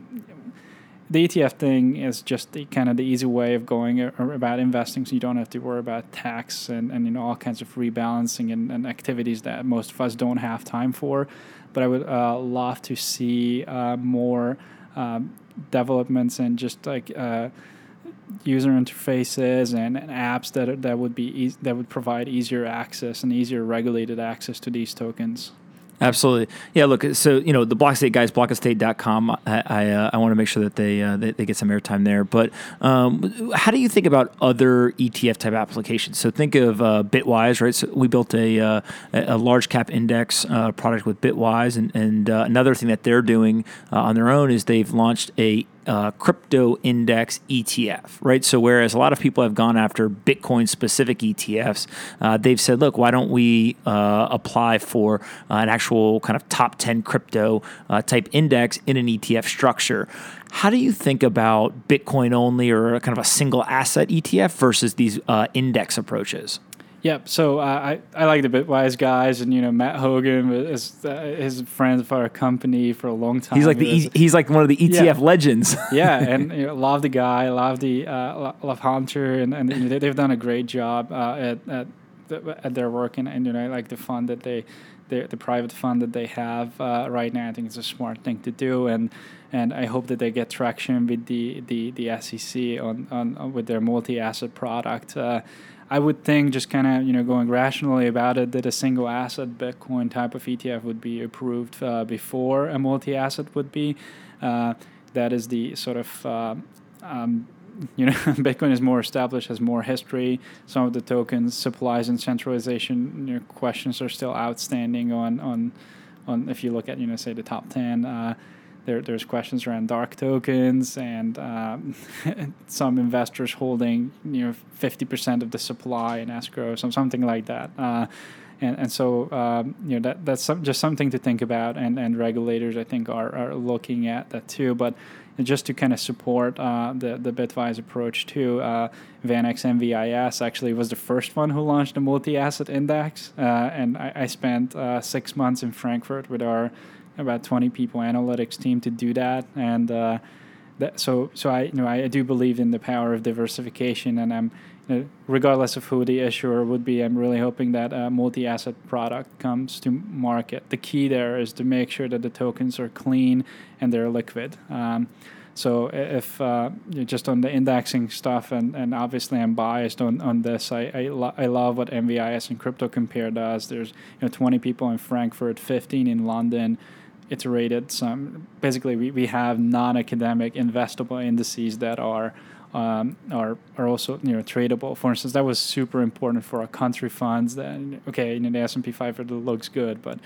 the ETF thing is just the kind of the easy way of going about investing, so you don't have to worry about tax and, and you know all kinds of rebalancing and, and activities that most of us don't have time for. But I would uh, love to see uh, more um, developments and just like uh, user interfaces and, and, apps that that would be e- that would provide easier access and easier regulated access to these tokens. Absolutely. Yeah, look, so, you know, the Blockestate guys, blockestate.com, I, I, uh, I want to make sure that they, uh, they, they, get some airtime there. But um, how do you think about other ETF type applications? So think of uh, Bitwise, right? So we built a, uh, a large cap index uh, product with Bitwise. And, and uh, another thing that they're doing on their own is they've launched a uh, crypto index ETF, right? So, whereas a lot of people have gone after Bitcoin specific ETFs, uh, they've said, look, why don't we uh, apply for uh, an actual kind of top 10 crypto uh, type index in an ETF structure? How do you think about Bitcoin only or kind of a single asset ETF versus these uh, index approaches? Yep. So uh, I I like the Bitwise guys, and you know Matt Hougan is uh, his friend for our company for a long time. He's like the he's like one of the ETF yeah. legends. yeah, and you know, love the guy, love the uh, love Hunter, and and you know, they've done a great job uh, at at, the, at their work, and, and you know like the fund that they. The, the private fund that they have uh, right now, I think it's a smart thing to do, and and I hope that they get traction with the the, the SEC on, on, on with their multi-asset product. Uh, I would think just kind of you know going rationally about it that a single asset Bitcoin type of ETF would be approved uh, before a multi asset would be. Uh, that is the sort of uh, um, you know Bitcoin is more established, has more history. Some of the tokens, supplies, and centralization you know, questions are still outstanding on on on if you look at you know say the top ten. There, there's questions around dark tokens and um, some investors holding you know 50% of the supply in escrow, some something like that. Uh, and, and so um, you know that that's some, just something to think about, and, and regulators I think are, are looking at that too. But just to kind of support uh, the the Bitwise approach too, uh, VanEck MVIS actually was the first one who launched a multi-asset index, uh, and I, I spent uh, six months in Frankfurt with our about 20 people analytics team to do that and uh, that, so so I you know I do believe in the power of diversification and I'm you know, regardless of who the issuer would be I'm really hoping that a multi-asset product comes to market. The key there is to make sure that the tokens are clean and they're liquid. Um, so if uh, just on the indexing stuff, and, and obviously I'm biased on, on this, I I, lo- I love what MVIS and CryptoCompare does. There's you know 20 people in Frankfurt, 15 in London iterated some basically we, we have non-academic investable indices that are um, are are also you know tradable. For instance, that was super important for our country funds. That okay, you know the S and P 500 looks good, but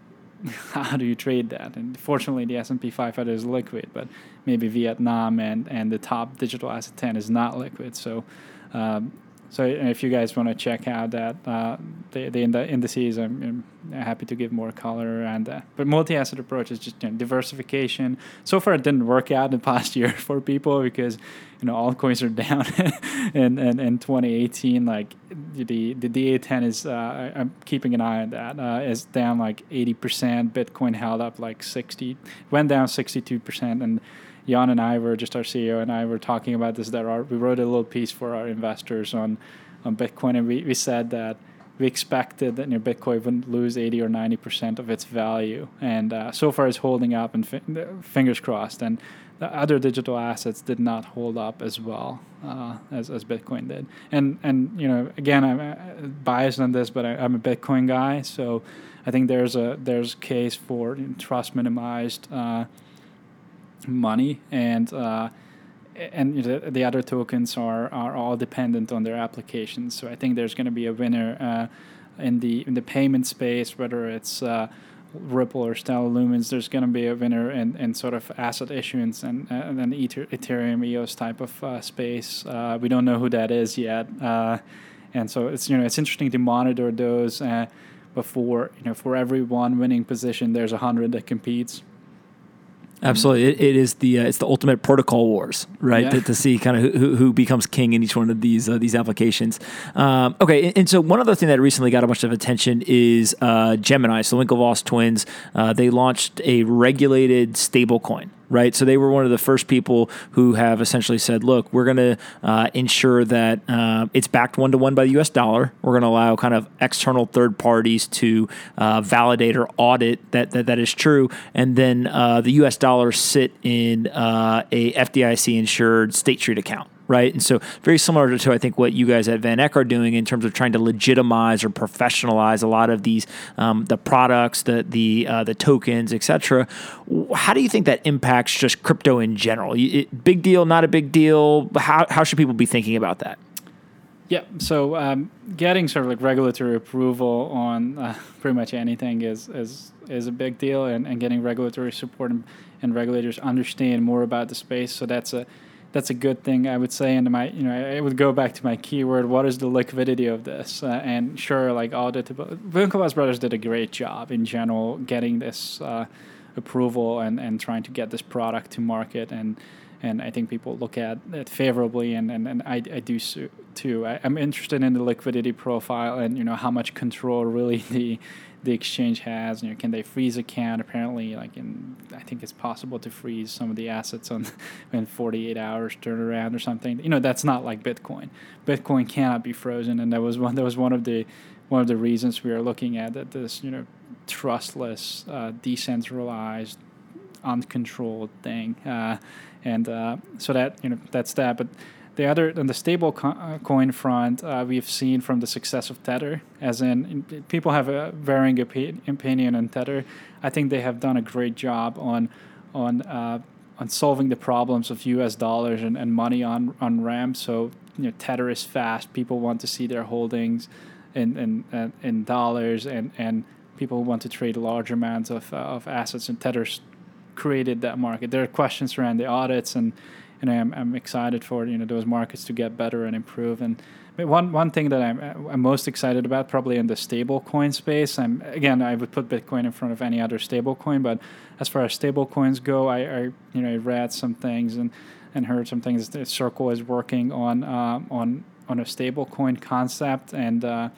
how do you trade that? And fortunately, the S and P 500 is liquid, but maybe Vietnam and and the top digital asset 10 is not liquid. So. Um, so if you guys want to check out that uh, the the indices. I'm, I'm, happy to give more color and that. But multi-asset approach is just you know, diversification. So far, it didn't work out in the past year for people because you know altcoins are down, and and in 2018, like the the DA10 is uh, I'm keeping an eye on that. Uh, is down like 80%. Bitcoin held up like 60, went down 62%, and Jan and I were just our CEO and I were talking about this. That our, we wrote a little piece for our investors on on Bitcoin, and we, we said that we expected that you know, Bitcoin wouldn't lose 80 or 90 percent of its value, and uh, so far it's holding up, and fi- fingers crossed. And the other digital assets did not hold up as well uh, as, as Bitcoin did. And and you know, again, I'm uh, biased on this, but I, am a Bitcoin guy, so I think there's a there's case for you know, trust minimized uh, money and uh, and the, the other tokens are, are all dependent on their applications. So I think there's going to be a winner uh, in the in the payment space, whether it's uh, Ripple or Stellar Lumens. There's going to be a winner in, in sort of asset issuance and and then Ethereum EOS type of uh, space. Uh, we don't know who that is yet, uh, and so it's you know it's interesting to monitor those. Uh, before you know, for every one winning position, there's a hundred that competes Absolutely, it, it is the uh, it's the ultimate protocol wars, right? Yeah. To, to, see kind of who, who becomes king in each one of these uh, these applications. Um, okay, and, and, so one other thing that recently got a bunch of attention is uh, Gemini. So Winklevoss twins, uh, they launched a regulated stablecoin right? So they were one of the first people who have essentially said, look, we're going to uh, ensure that uh, it's backed one to one by the US dollar. We're going to allow kind of external third parties to uh, validate or audit that, that that is true. And then uh, the US dollar sit in uh, a FDIC insured State Street account right? And so very similar to I think what you guys at VanEck are doing in terms of trying to legitimize or professionalize a lot of these um, the products, the the uh, the tokens, etc. How do you think that impacts just crypto in general? It, big deal, not a big deal. How how should people be thinking about that? Yeah, so um, getting sort of like regulatory approval on uh, pretty much anything is is is a big deal, and, and getting regulatory support and, and regulators understand more about the space. So that's a that's a good thing, I would say. And my, you know, I would go back to my keyword: what is the liquidity of this? Uh, and sure, like auditable. Winklevoss Brothers did a great job in general getting this uh, approval and, and trying to get this product to market. And and I think people look at it favorably, and, and, and I, I do so too. I, I'm interested in the liquidity profile and you know how much control really the the exchange has. You know, can they freeze account? Apparently, like in I think it's possible to freeze some of the assets on in 48 hours turnaround or something. You know, that's not like Bitcoin. Bitcoin cannot be frozen, and that was one that was one of the one of the reasons we are looking at that this you know trustless, uh, decentralized, uncontrolled thing, uh, and uh, so that you know that's that, but the other, on the stable co- uh, coin front, uh, we've seen from the success of Tether, as in people have a varying opinion on Tether. I think they have done a great job on on uh, on solving the problems of U.S. dollars and, and money on on ramp. So you know, Tether is fast. People want to see their holdings in in uh, in dollars, and and people want to trade large amounts of uh, of assets. And Tether's created that market. There are questions around the audits and and I'm, I'm excited for you know those markets to get better and improve. And one one thing that I'm I'm most excited about probably in the stable coin space. I'm again I would put Bitcoin in front of any other stable coin, but as far as stable coins go, I, I you know I read some things and and heard some things. The Circle is working on uh, on on a stable coin concept and. Uh,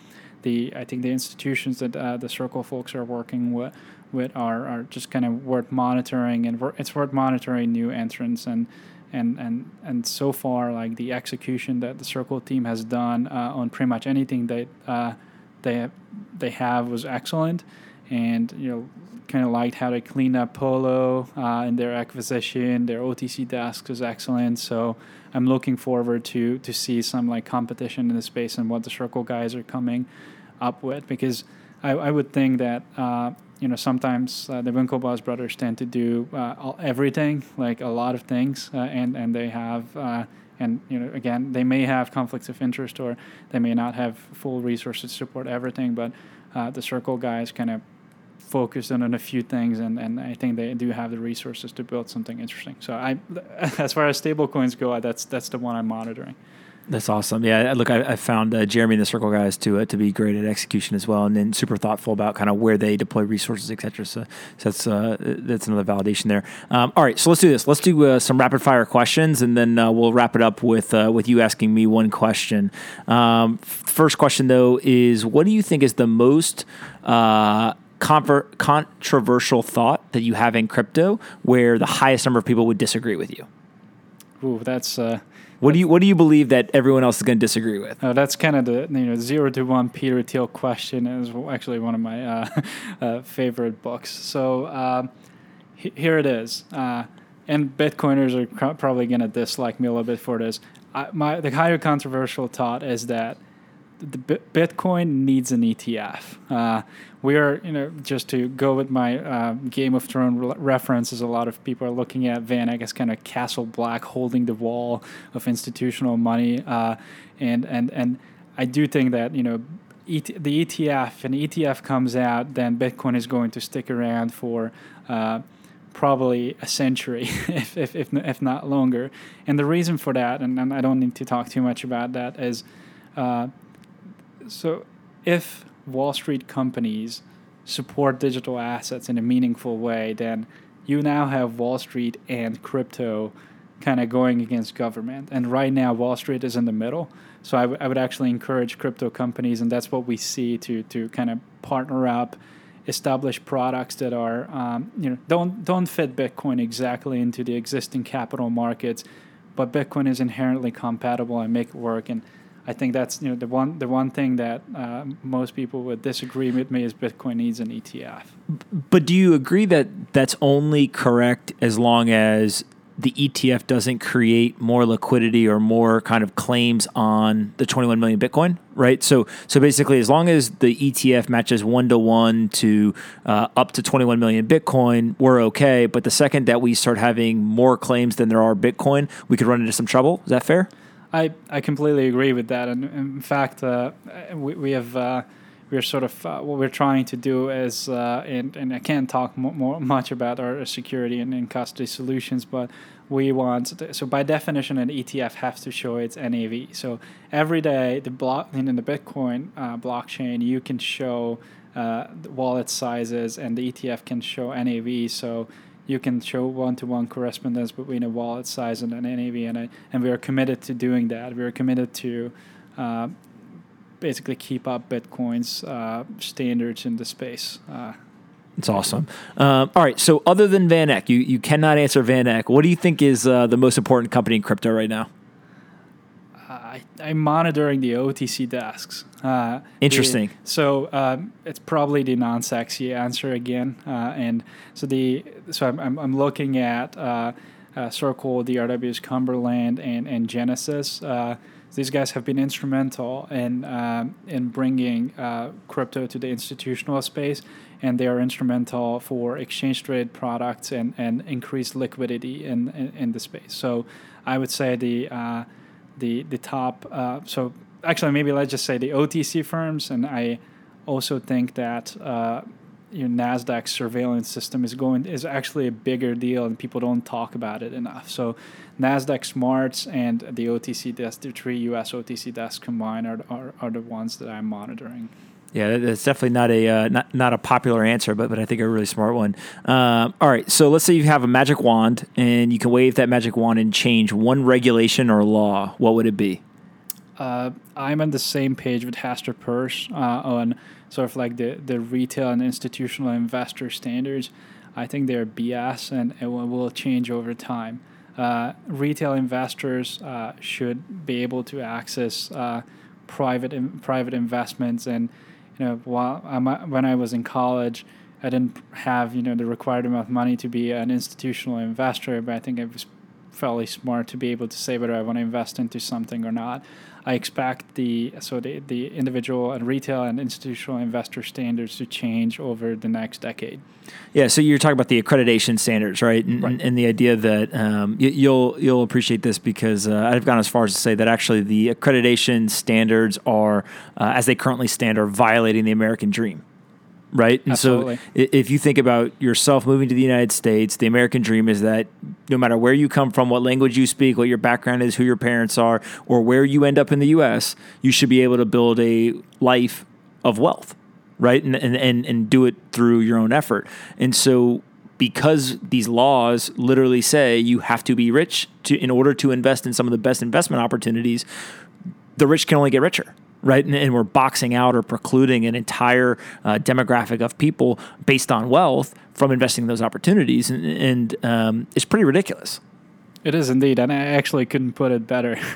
the I think the institutions that uh, the Circle folks are working with, with are, are just kind of worth monitoring and it's worth monitoring new entrants and and and and so far like the execution that the circle team has done uh, on pretty much anything that uh, they have, they have was excellent. And you know kind of liked how they cleaned up polo uh, in their acquisition. Their otc desk was excellent. So i'm looking forward to to see some like competition in the space and what the circle guys are coming up with. Because i, I would think that uh, you know, sometimes uh, the Winklevoss brothers tend to do uh, everything, like a lot of things, uh, and and they have, uh, and you know, again, they may have conflicts of interest, or they may not have full resources to support everything. But uh, the Circle guys kind of focused on, on a few things, and, and I think they do have the resources to build something interesting. So I, as far as stable coins go, that's that's the one I'm monitoring. That's awesome. Yeah, look, I, I found uh, Jeremy and the Circle guys to uh, to be great at execution as well, and then super thoughtful about kind of where they deploy resources, et cetera. So, so that's uh, that's another validation there. Um, all right, so let's do this. Let's do uh, some rapid fire questions, and then uh, we'll wrap it up with uh, with you asking me one question. Um, first question though is, what do you think is the most controversial thought that you have in crypto, where the highest number of people would disagree with you? Ooh, that's what do you What do you believe that everyone else is going to disagree with? Uh, that's kind of the you know zero to one Peter Thiel question is actually one of my uh, uh, favorite books. So um, h- here it is, uh, and Bitcoiners are probably going to dislike me a little bit for this. I, my the higher controversial thought is that the Bitcoin needs an ETF. Uh, we are, you know, just to go with my uh, Game of Thrones re- references, a lot of people are looking at Van, VanEck as kind of Castle Black holding the wall of institutional money, uh, and and and I do think that you know. ET, the ETF, and ETF comes out, then Bitcoin is going to stick around for uh, probably a century, if, if, if, if not longer. And the reason for that, and, and I don't need to talk too much about that, is uh, so if Wall Street companies support digital assets in a meaningful way, then you now have Wall Street and crypto kind of going against government. And right now, Wall Street is in the middle. So I, w- I would actually encourage crypto companies, and that's what we see to to kind of partner up, establish products that are um, you know don't don't fit Bitcoin exactly into the existing capital markets, but Bitcoin is inherently compatible and make it work. And I think that's you know the one the one thing that uh, most people would disagree with me is Bitcoin needs an ETF. But do you agree that that's only correct as long as the ETF doesn't create more liquidity or more kind of claims on the 21 million Bitcoin, right? So, so basically, as long as the ETF matches one to one to uh, up to 21 million Bitcoin, we're okay. But the second that we start having more claims than there are Bitcoin, we could run into some trouble. Is that fair? I, I completely agree with that. And in fact, uh, we, we have uh, we're sort of uh, what we're trying to do is, uh, and, and I can't talk more, much about our security and, and custody solutions, but we want to, so by definition an ETF has to show its NAV. So every day the block in the Bitcoin uh, blockchain you can show uh, wallet sizes and the ETF can show NAV. So you can show one-to-one correspondence between a wallet size and an NAV, and, and we are committed to doing that. We are committed to uh, basically keep up Bitcoin's uh, standards in the space. Uh, it's awesome. Um, all right. So, other than VanEck, you, you cannot answer VanEck. What do you think is uh, the most important company in crypto right now? I, I'm monitoring the OTC desks. Uh, Interesting. The, so um, it's probably the non-sexy answer again, uh, and so the so I'm I'm, I'm looking at uh, uh Circle, DRW's Cumberland, and and Genesis. Uh, these guys have been instrumental in um, in bringing uh, crypto to the institutional space, and they are instrumental for exchange traded products and and increased liquidity in, in, in the space. So I would say the the the top. Uh, so actually, maybe let's just say the OTC firms, and I also think that uh, your Nasdaq surveillance system is going is actually a bigger deal, and people don't talk about it enough. So Nasdaq SMARTS and the OTC desk, the three U.S. OTC desks combined, are, are, are the ones that I'm monitoring. Yeah, that's definitely not a uh, not not a popular answer, but but I think a really smart one. Um, all right, so let's say you have a magic wand and you can wave that magic wand and change one regulation or law. What would it be? Uh, I'm on the same page with Hester Peirce uh, on sort of like the the retail and institutional investor standards. I think they're BS and it will, change over time. Uh, retail investors uh, should be able to access private in, private investments and you know, while I'm, when I was in college, I didn't have you know the required amount of money to be an institutional investor, but I think I was fairly smart to be able to say whether I want to invest into something or not. I expect the so the, the individual and retail and institutional investor standards to change over the next decade. Yeah, so you're talking about the accreditation standards, right? And, right. and the idea that um, you, will you'll appreciate this because uh, I've gone as far as to say that actually the accreditation standards are, uh, as they currently stand, are violating the American dream right? And Absolutely. so if you think about yourself moving to the United States, the American dream is that no matter where you come from, what language you speak, what your background is, who your parents are, or where you end up in the US, you should be able to build a life of wealth, right? And and and, and do it through your own effort. And so because these laws literally say you have to be rich to in order to invest in some of the best investment opportunities, the rich can only get richer, right? And, and we're boxing out or precluding an entire uh, demographic of people based on wealth from investing in those opportunities, and, and um, it's pretty ridiculous. It is indeed, and I actually couldn't put it better.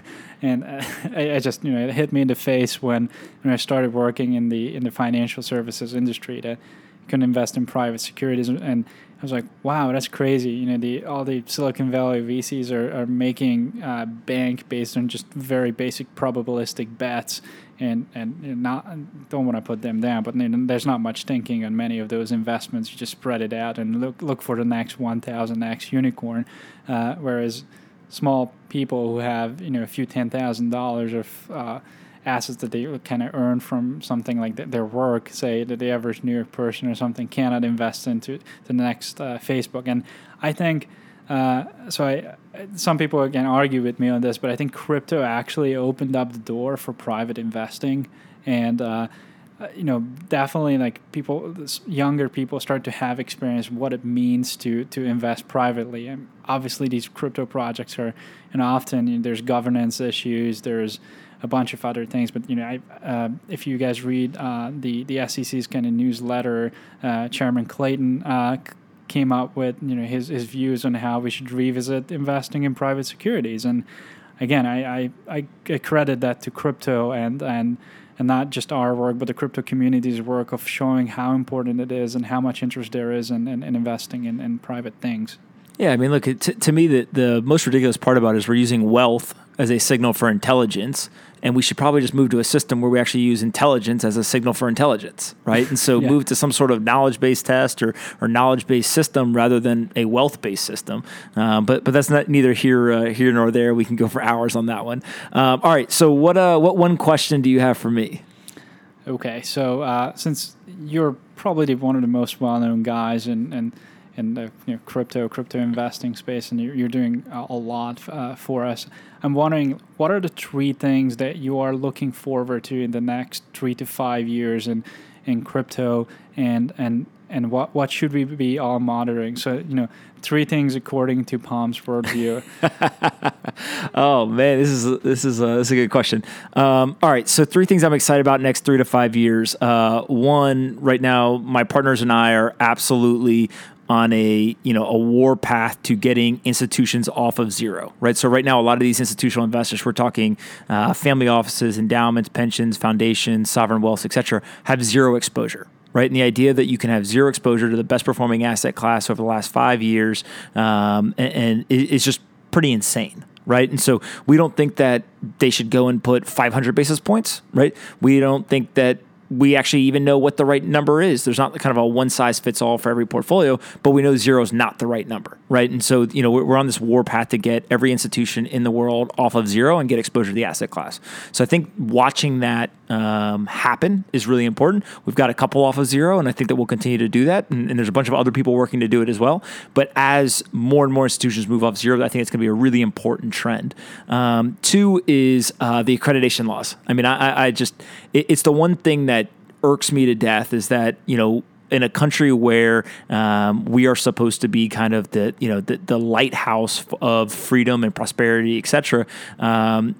And uh, I, I just, you know, it hit me in the face when, when I started working in the in the financial services industry that you can invest in private securities, and I was like, wow, that's crazy. You know, the all the Silicon Valley VCs are are making uh, bank based on just very basic probabilistic bets, and and not don't want to put them down, but there's not much thinking on many of those investments. You just spread it out and look look for the next 1,000x unicorn, uh, whereas small people who have you know a few ten thousand dollars of uh, assets that they kind of earn from something like th- their work, say that the average New York person or something cannot invest into the next uh, Facebook. And I think uh, so. I some people again argue with me on this, but I think crypto actually opened up the door for private investing and. Uh, uh, you know, definitely like people, younger people start to have experience what it means to to invest privately. And obviously, these crypto projects are, and often you know, there's governance issues. There's a bunch of other things. But you know, I, uh, if you guys read uh, the the SEC's kind of newsletter, Chairman Clayton came up with you know his his views on how we should revisit investing in private securities. And again, I I, I credit that to crypto and and and not just our work, but the crypto community's work of showing how important it is and how much interest there is in, in, in investing in, in private things. Yeah, I mean, look, it, to, to me, the, the most ridiculous part about it is we're using wealth as a signal for intelligence, and we should probably just move to a system where we actually use intelligence as a signal for intelligence, right? And so Yeah. move to some sort of knowledge based test or, or knowledge based system rather than a wealth based system. Um, but but that's not neither here uh, here nor there. We can go for hours on that one. Um, all right, so what uh, what one question do you have for me? Okay, so uh, since you're probably one of the most well-known guys and in, in the you know, crypto crypto investing space, and you're, you're doing a, a lot uh, for us, I'm wondering what are the three things that you are looking forward to in the next three to five years in in crypto, and and and what what should we be all monitoring? So you know, three things according to Pomp's worldview. Oh man, this is this is a, this is a good question. Um, all right, so three things I'm excited about next three to five years. Uh, one, right now, my partners and I are absolutely on a you know a war path to getting institutions off of zero right so right now a lot of these institutional investors we're talking uh, family offices endowments pensions foundations sovereign wealth etc have zero exposure right? And the idea that you can have zero exposure to the best performing asset class over the last five years, um, and, and it's just pretty insane. Right. And so we don't think that they should go and put 500 basis points, right? We don't think that we actually even know what the right number is. There's not kind of a one size fits all for every portfolio, but we know zero is not the right number, right? And so, you know, we're, on this war path to get every institution in the world off of zero and get exposure to the asset class. So I think watching that um, happen is really important. We've got a couple off of zero, and I think that we'll continue to do that. And, and there's a bunch of other people working to do it as well. But as more and more institutions move off zero, I think it's going to be a really important trend. Um, two is uh, the accreditation laws. I mean, I, I- just, it, it's the one thing that irks me to death is that, you know, in a country where um, we are supposed to be kind of the you know the, the lighthouse of freedom and prosperity, et cetera, um,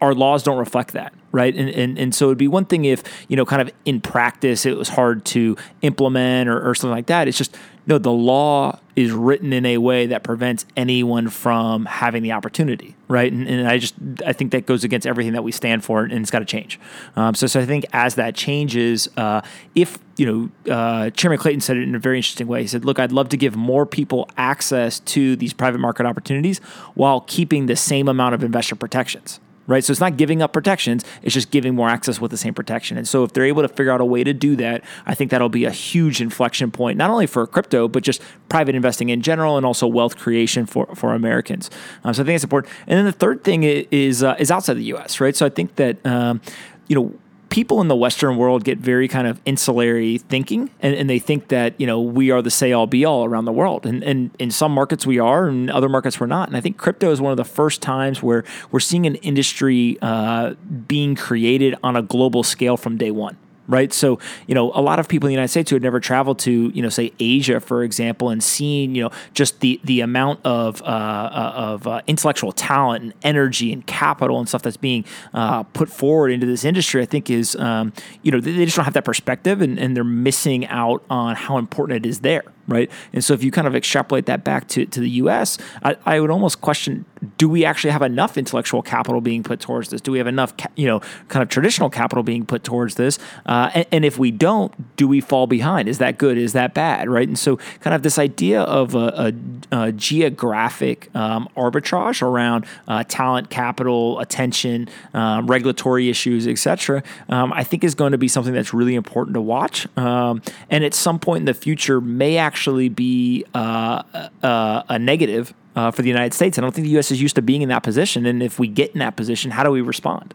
our laws don't reflect that, right? And, and and so it'd be one thing if you know, kind of in practice, it was hard to implement or, or something like that. It's just no, the law is written in a way that prevents anyone from having the opportunity, right? And, and I just I think that goes against everything that we stand for, and it's got to change. Um, so, so I think as that changes, uh, if you know, uh, Chairman Clayton said it in a very interesting way. He said, "Look, I'd love to give more people access to these private market opportunities while keeping the same amount of investor protections." Right? So it's not giving up protections, it's just giving more access with the same protection. And so if they're able to figure out a way to do that, I think that'll be a huge inflection point, not only for crypto, but just private investing in general and also wealth creation for, for Americans. Um, so I think it's important. And then the third thing is, uh, is outside the US, right? So I think that, um, you know, people in the Western world get very kind of insulary thinking, and, and they think that you know we are the say all be all around the world, and, and in some markets we are, and other markets we're not. And I think crypto is one of the first times where we're seeing an industry uh, being created on a global scale from day one right? So, you know, a lot of people in the United States who had never traveled to, you know, say Asia, for example, and seen, you know, just the the amount of uh, uh, of uh, intellectual talent and energy and capital and stuff that's being uh, put forward into this industry, I think is, um, you know, they just don't have that perspective, and, and they're missing out on how important it is there right? And so if you kind of extrapolate that back to, to the US, I, I would almost question do we actually have enough intellectual capital being put towards this? Do we have enough, ca- you know, kind of traditional capital being put towards this? Uh, and, and, if we don't, do we fall behind? Is that good? Is that bad? Right? And so, kind of this idea of a, a, a geographic um, arbitrage around uh, talent, capital, attention, um, regulatory issues, etc. Um, I think is going to be something that's really important to watch. Um, and at some point in the future, may actually actually be uh, uh, a negative uh, for the United States. I don't think the U.S. is used to being in that position. And if we get in that position, how do we respond?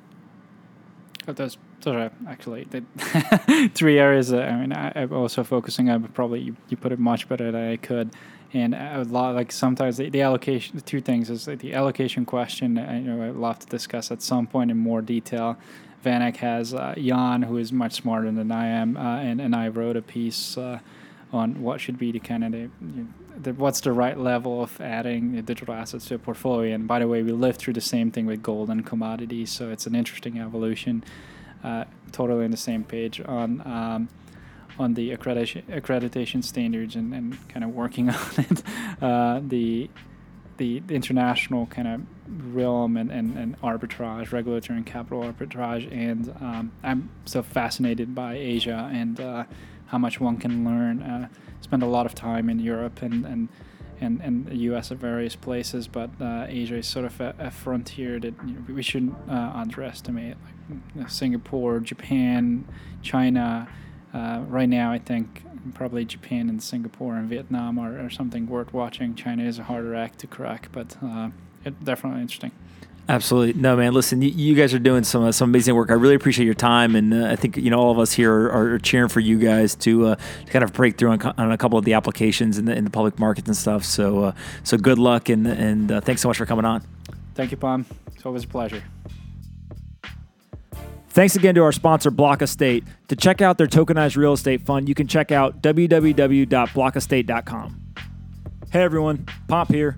Oh, those, those are actually the three areas. That, I mean, I, am also focusing on. Probably you, you put it much better than I could. And a lot like sometimes the, the allocation. The two things is like the allocation question. I, you know, I'd love to discuss at some point in more detail. VanEck has uh, Jan, who is much smarter than I am, uh, and and I wrote a piece uh, on what should be the kind of the, the, what's the right level of adding digital assets to a portfolio. And by the way, we lived through the same thing with gold and commodities, so it's an interesting evolution. Uh, totally on the same page on um, on the accreditation accreditation standards and, and kind of working on it. Uh, the the international kind of realm and, and, and arbitrage, regulatory and capital arbitrage, and um, I'm so fascinated by Asia and uh, how much one can learn. Uh, spend a lot of time in Europe and and and, and the U.S. at various places, but uh, Asia is sort of a, a frontier that you know, we shouldn't uh, underestimate. Like you know, Singapore, Japan, China. Uh, right now, I think probably Japan and Singapore and Vietnam are, are something worth watching. China is a harder act to crack, but uh, it, definitely interesting. Absolutely, no, man. Listen, you, you guys are doing some uh, some amazing work. I really appreciate your time, and uh, I think you know all of us here are, are cheering for you guys to, uh, to kind of break through on, on, a couple of the applications in the in the public markets and stuff. So, uh, so good luck, and and uh, thanks so much for coming on. Thank you, Pomp. It's always a pleasure. Thanks again to our sponsor, Block Estate. To check out their tokenized real estate fund, you can check out www.blockestate.com. Hey everyone, Pomp here.